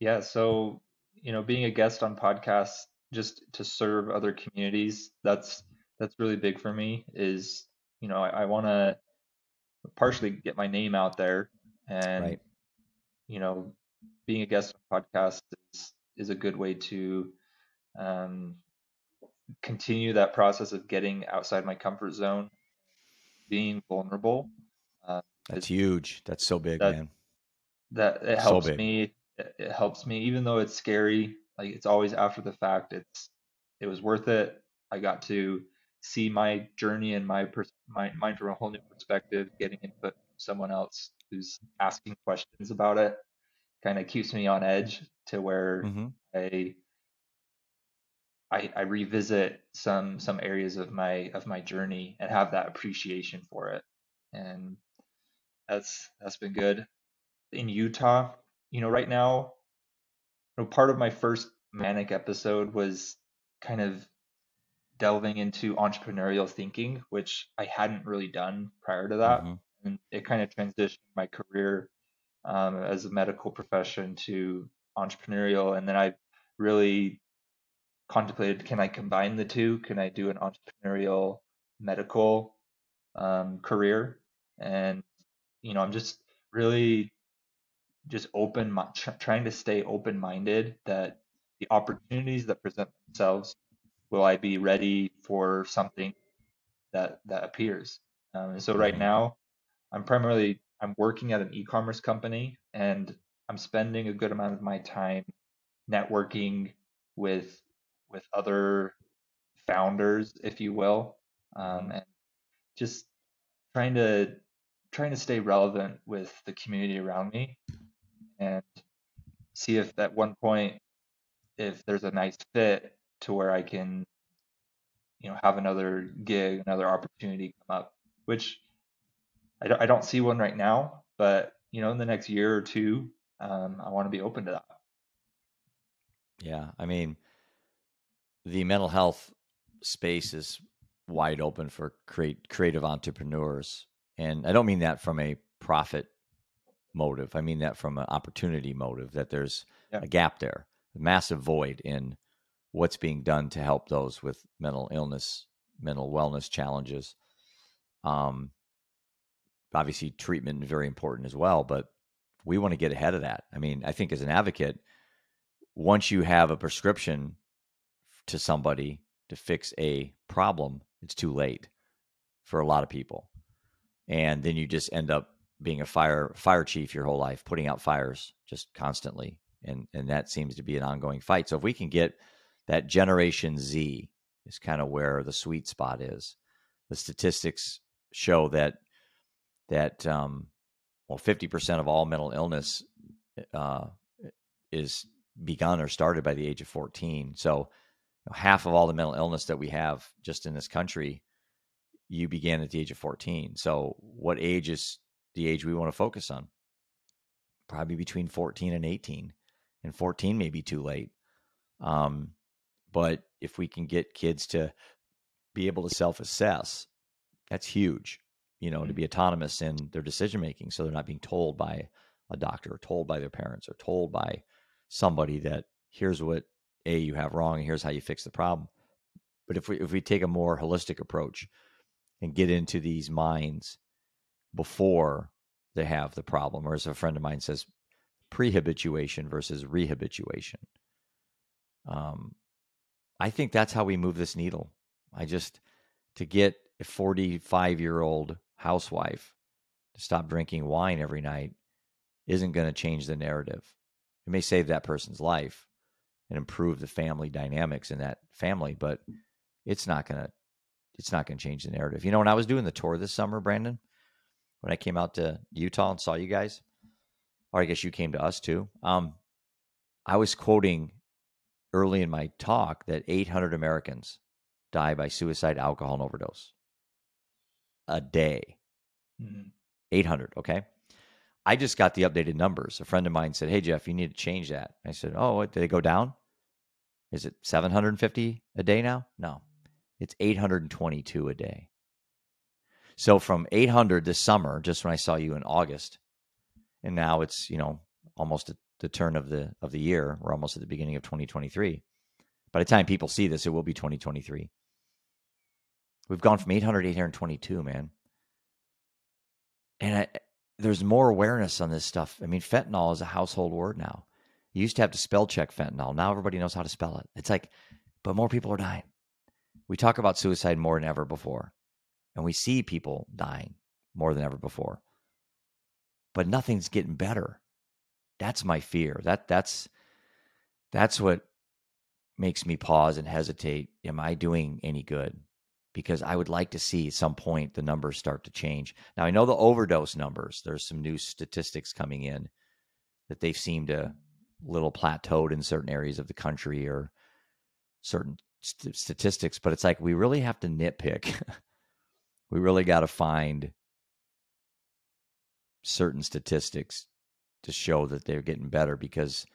Speaker 2: Yeah, so you know, being a guest on podcasts just to serve other communities, that's that's really big for me is you know i, I want to partially get my name out there and right. you know being a guest on podcasts is is a good way to um, continue that process of getting outside my comfort zone being vulnerable
Speaker 1: uh, that's huge. That's so big that, man.
Speaker 2: that it helps so me it helps me even though it's scary like it's always after the fact it's it was worth it. I got to see my journey and my pers- my mind from a whole new perspective, getting input from someone else who's asking questions about it kind of keeps me on edge to where
Speaker 1: Mm-hmm.
Speaker 2: I, I I revisit some some areas of my of my journey and have that appreciation for it. And that's that's been good. In Utah, you know, right now, you know, part of my first manic episode was kind of delving into entrepreneurial thinking, which I hadn't really done prior to that.
Speaker 1: Mm-hmm.
Speaker 2: And it kind of transitioned my career um, as a medical profession to entrepreneurial. And then I really contemplated can I combine the two? Can I do an entrepreneurial medical um, career? And, you know, I'm just really just open, trying to stay open minded that the opportunities that present themselves will I be ready for something that that appears? Um, and so right
Speaker 1: Mhm.
Speaker 2: now, I'm primarily I'm working at an e-commerce company, and I'm spending a good amount of my time networking with with other founders, if you will, um,
Speaker 1: Mhm.
Speaker 2: and just trying to trying to stay relevant with the community around me, and see if at one point if there's a nice fit to where I can you know have another gig, another opportunity come up, which I don't, I don't see one right now, but you know in the next year or two, um, I want to be open to that.
Speaker 1: Yeah, I mean, the mental health space is wide open for create creative entrepreneurs, and I don't mean that from a profit motive. I mean that from an opportunity motive. That there's
Speaker 2: Yeah.
Speaker 1: a gap there, a massive void in what's being done to help those with mental illness, mental wellness challenges. Um, obviously, treatment is very important as well, but we want to get ahead of that. I mean, I think as an advocate, once you have a prescription to somebody to fix a problem, it's too late for a lot of people. And then you just end up being a fire fire chief your whole life, putting out fires just constantly. And and that seems to be an ongoing fight. So if we can get that generation Z is kind of where the sweet spot is. The statistics show that that um, well, fifty percent of all mental illness uh, is begun or started by the age of fourteen. So half of all the mental illness that we have just in this country, you began at the age of fourteen. So what age is the age we want to focus on? Probably between fourteen and eighteen, and fourteen may be too late. Um, but if we can get kids to be able to self assess, that's huge, you know, to be autonomous in their decision making. So they're not being told by a doctor or told by their parents or told by somebody that here's what A you have wrong and here's how you fix the problem. But if we if we take a more holistic approach and get into these minds before they have the problem, or as a friend of mine says, prehabituation versus rehabituation. Um, I think that's how we move this needle. I just to get a 45 year old housewife to stop drinking wine every night isn't going to change the narrative. It may save that person's life and improve the family dynamics in that family, but it's not going to it's not going to change the narrative. You know, when I was doing the tour this summer, Brandon, when I came out to Utah and saw you guys, or I guess you came to us too. Um, I was quoting early in my talk that 800 Americans die by suicide, alcohol, and overdose a day.
Speaker 2: Mhm.
Speaker 1: 800, okay? I just got the updated numbers. A friend of mine said, Hey, Jeff, you need to change that. I said, Oh, what, did it go down? Is it 750 a day now? No, it's 822 a day. So from 800 this summer, just when I saw you in August, and now it's, you know, almost at the turn of the of the year. We're almost at the beginning of 2023. By the time people see this, it will be 2023. We've gone from 800 to 822, man. And I, there's more awareness on this stuff. I mean, fentanyl is a household word now. You used to have to spell check fentanyl. Now everybody knows how to spell it. It's like, but more people are dying. We talk about suicide more than ever before, and we see people dying more than ever before. But nothing's getting better. That's my fear. That that's that's what makes me pause and hesitate. Am I doing any good? because I would like to see some point the numbers start to change. Now I know the overdose numbers. There's some new statistics coming in that they seem to little plateaued in certain areas of the country or certain st- statistics, but it's like we really have to nitpick. we really got to find certain statistics to show that they're getting better because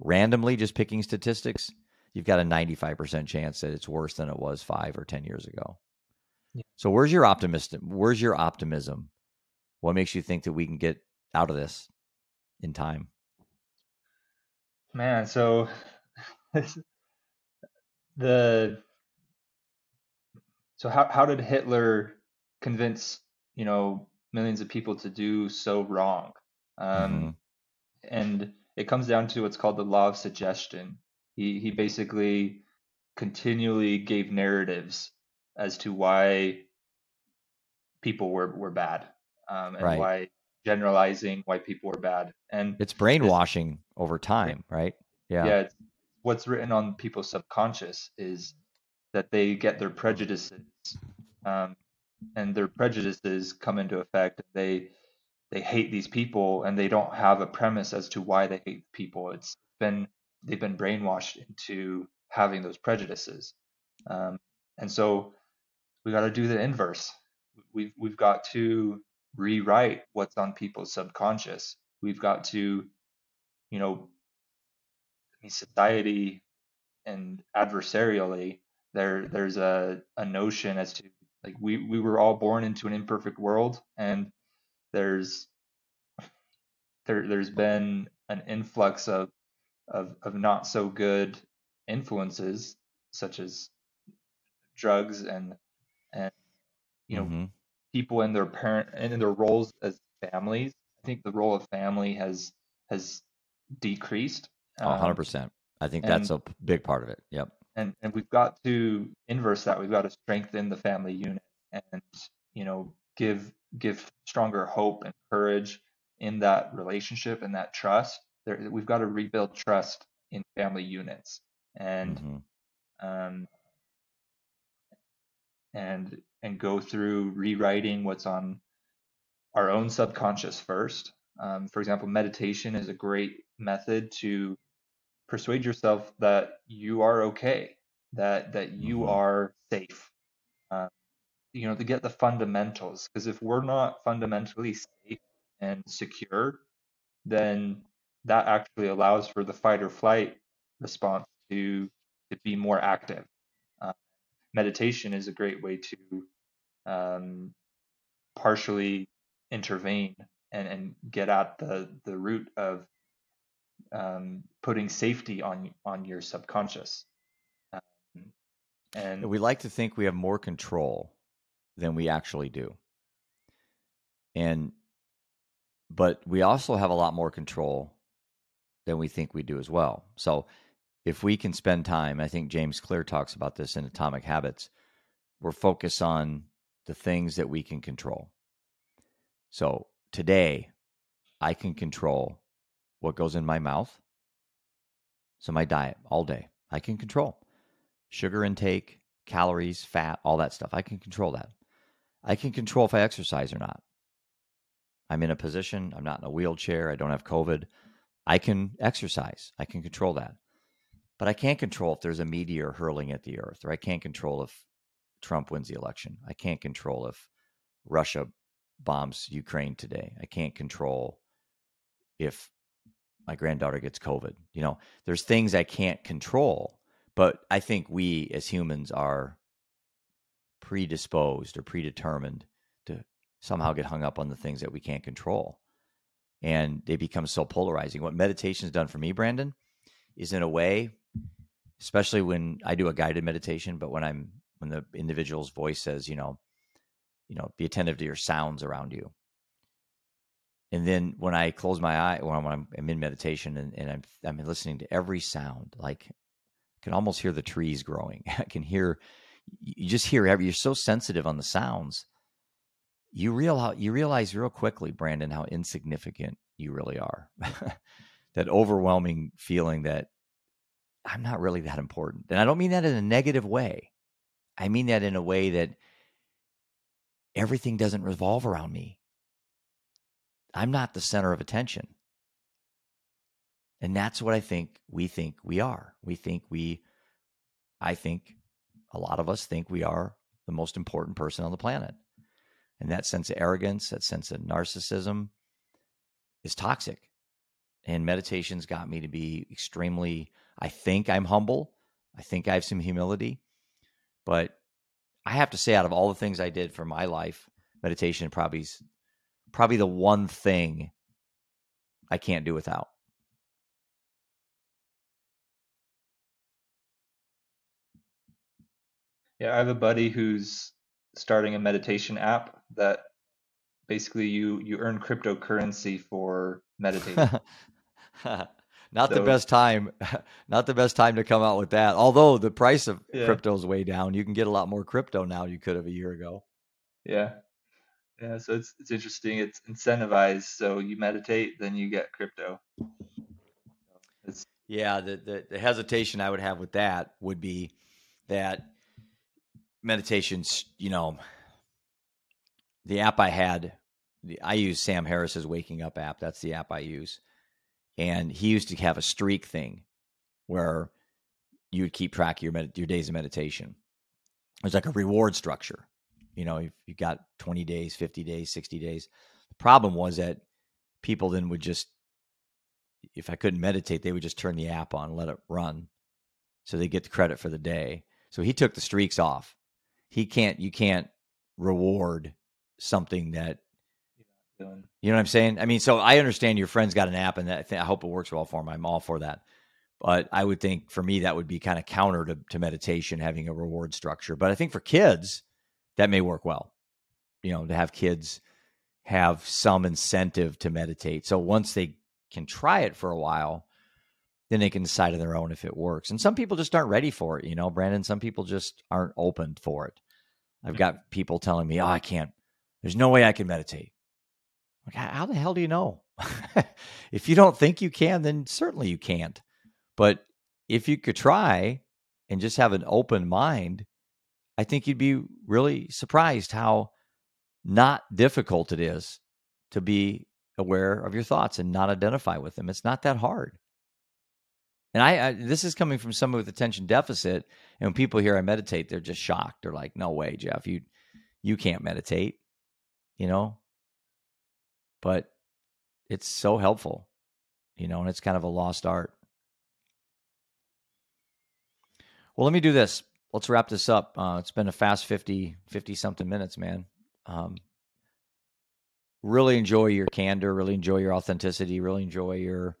Speaker 1: randomly just picking statistics, you've got a 95% chance that it's worse than it was 5 or 10 years ago. Yeah. So where's your optimism? Where's your optimism? What makes you think that we can get out of this in time?
Speaker 2: Man, so the so how how did Hitler convince you know millions of people to do so wrong? Um, mm-hmm. And it comes down to what's called the law of suggestion. He he basically continually gave narratives as to why people were were bad um, and right. why generalizing why people are bad and
Speaker 1: it's brainwashing over time right?
Speaker 2: Yeah. Yeah what's written on people's subconscious is that they get their prejudices um, and their prejudices come into effect they they hate these people and they don't have a premise as to why they hate people. It's been they've been brainwashed into having those prejudices um, and so we got to do the inverse. We've we've got to rewrite what's on people's subconscious. We've got to, you know, I mean, society and adversarially, there there's a, a notion as to like we, we were all born into an imperfect world and there's there there's been an influx of of, of not so good influences such as drugs and and you know mm-hmm people in their parent and in their roles as families. I think the role of family has has decreased.
Speaker 1: Um, 100%. I think that's and, a big part of it. Yep.
Speaker 2: And and we've got to inverse that. We've got to strengthen the family unit and you know give give stronger hope and courage in that relationship and that trust. There, we've got to rebuild trust in family units and mm-hmm. um, and and go through rewriting what's on our own subconscious first. Um, for example, meditation is a great method to persuade yourself that you are okay, that that you mm-hmm. are safe. Uh, you know, to get the fundamentals. Because if we're not fundamentally safe and secure, then that actually allows for the fight or flight response to to be more active. Meditation is a great way to um, partially intervene and, and get at the, the root of um, putting safety on on your subconscious. Um,
Speaker 1: and we like to think we have more control than we actually do. And but we also have a lot more control than we think we do as well. So if we can spend time, I think James Clear talks about this in Atomic Habits, we're focused on the things that we can control. So today, I can control what goes in my mouth. So my diet all day, I can control sugar intake, calories, fat, all that stuff. I can control that. I can control if I exercise or not. I'm in a position, I'm not in a wheelchair, I don't have COVID. I can exercise. I can control that. But I can't control if there's a meteor hurling at the earth, or I can't control if Trump wins the election. I can't control if Russia bombs Ukraine today. I can't control if my granddaughter gets COVID. You know, there's things I can't control, but I think we as humans are predisposed or predetermined to somehow get hung up on the things that we can't control. And they become so polarizing. What meditation has done for me, Brandon, is in a way, especially when I do a guided meditation, but when I'm when the individual's voice says, you know, you know, be attentive to your sounds around you. And then when I close my eye, when I'm, I'm in meditation and, and I'm I'm listening to every sound, like I can almost hear the trees growing. I can hear, you just hear every. You're so sensitive on the sounds. You real you realize real quickly, Brandon, how insignificant you really are. that overwhelming feeling that I'm not really that important, and I don't mean that in a negative way. I mean that in a way that everything doesn't revolve around me. I'm not the center of attention. And that's what I think we think we are. We think we, I think a lot of us think we are the most important person on the planet. And that sense of arrogance, that sense of narcissism is toxic. And meditation's got me to be extremely, I think I'm humble. I think I have some humility. But I have to say, out of all the things I did for my life, meditation probably probably the one thing I can't do without.
Speaker 2: Yeah, I have a buddy who's starting a meditation app that basically you you earn cryptocurrency for meditating.
Speaker 1: not so, the best time, not the best time to come out with that. Although the price of yeah. crypto is way down, you can get a lot more crypto now you could have a year ago.
Speaker 2: Yeah, yeah. So it's it's interesting. It's incentivized. So you meditate, then you get crypto.
Speaker 1: It's yeah. The, the the hesitation I would have with that would be that meditations. You know, the app I had, the, I use Sam Harris's Waking Up app. That's the app I use and he used to have a streak thing where you would keep track of your med- your days of meditation. It was like a reward structure. You know, if you got 20 days, 50 days, 60 days. The problem was that people then would just if I couldn't meditate, they would just turn the app on let it run. So they get the credit for the day. So he took the streaks off. He can't you can't reward something that doing. You know what I'm saying? I mean, so I understand your friend's got an app, and I, I hope it works well for him. I'm all for that. But I would think for me that would be kind of counter to, to meditation, having a reward structure. But I think for kids, that may work well. You know, to have kids have some incentive to meditate. So once they can try it for a while, then they can decide on their own if it works. And some people just aren't ready for it, you know, Brandon. Some people just aren't open for it. I've hmm. got people telling me, "Oh, I can't. There's no way I can meditate." Like, how the hell do you know? if you don't think you can, then certainly you can't. But if you could try and just have an open mind, I think you'd be really surprised how not difficult it is to be aware of your thoughts and not identify with them. It's not that hard. And I, I, this is coming from someone with attention deficit. And when people hear I meditate, they're just shocked. They're like, "No way, Jeff, you you can't meditate." You know, but it's so helpful, you know, and it's kind of a lost art. Well, let me do this. Let's wrap this up. Uh, it's been a fast 50, 50 something minutes, man. Um, really enjoy your candor, really enjoy your authenticity, really enjoy your,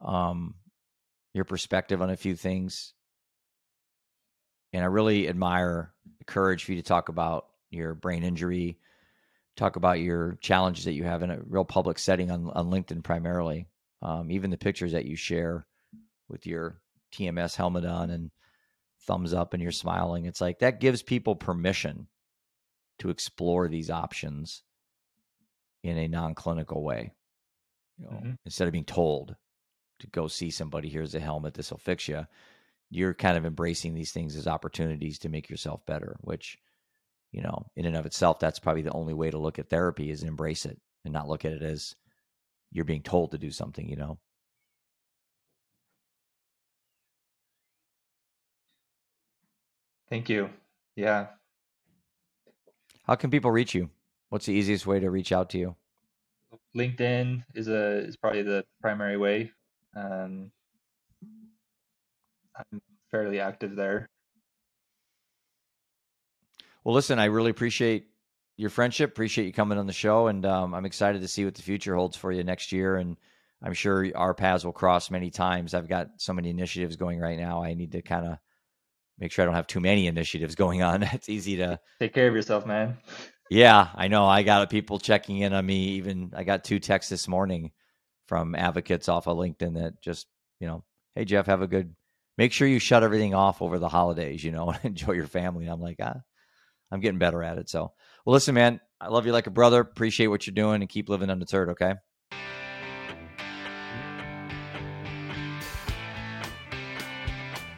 Speaker 1: um, your perspective on a few things. And I really admire the courage for you to talk about your brain injury, talk about your challenges that you have in a real public setting on, on LinkedIn primarily. Um, even the pictures that you share with your TMS helmet on and thumbs up and you're smiling. It's like that gives people permission to explore these options in a non-clinical way. You know, mm-hmm. instead of being told to go see somebody, here's a helmet, this will fix you. You're kind of embracing these things as opportunities to make yourself better, which you know, in and of itself, that's probably the only way to look at therapy is embrace it and not look at it as you're being told to do something, you know.
Speaker 2: Thank you. Yeah.
Speaker 1: How can people reach you? What's the easiest way to reach out to you?
Speaker 2: LinkedIn is a is probably the primary way. Um, I'm fairly active there.
Speaker 1: Well, listen, I really appreciate your friendship. Appreciate you coming on the show, and um, I'm excited to see what the future holds for you next year. And I'm sure our paths will cross many times. I've got so many initiatives going right now. I need to kind of make sure I don't have too many initiatives going on. it's easy to
Speaker 2: take care of yourself, man.
Speaker 1: yeah, I know. I got people checking in on me. Even I got two texts this morning from advocates off of LinkedIn that just, you know, hey Jeff, have a good. Make sure you shut everything off over the holidays. You know, and enjoy your family. And I'm like, ah, I'm getting better at it. So, well, listen, man, I love you like a brother. Appreciate what you're doing and keep living undeterred. Okay.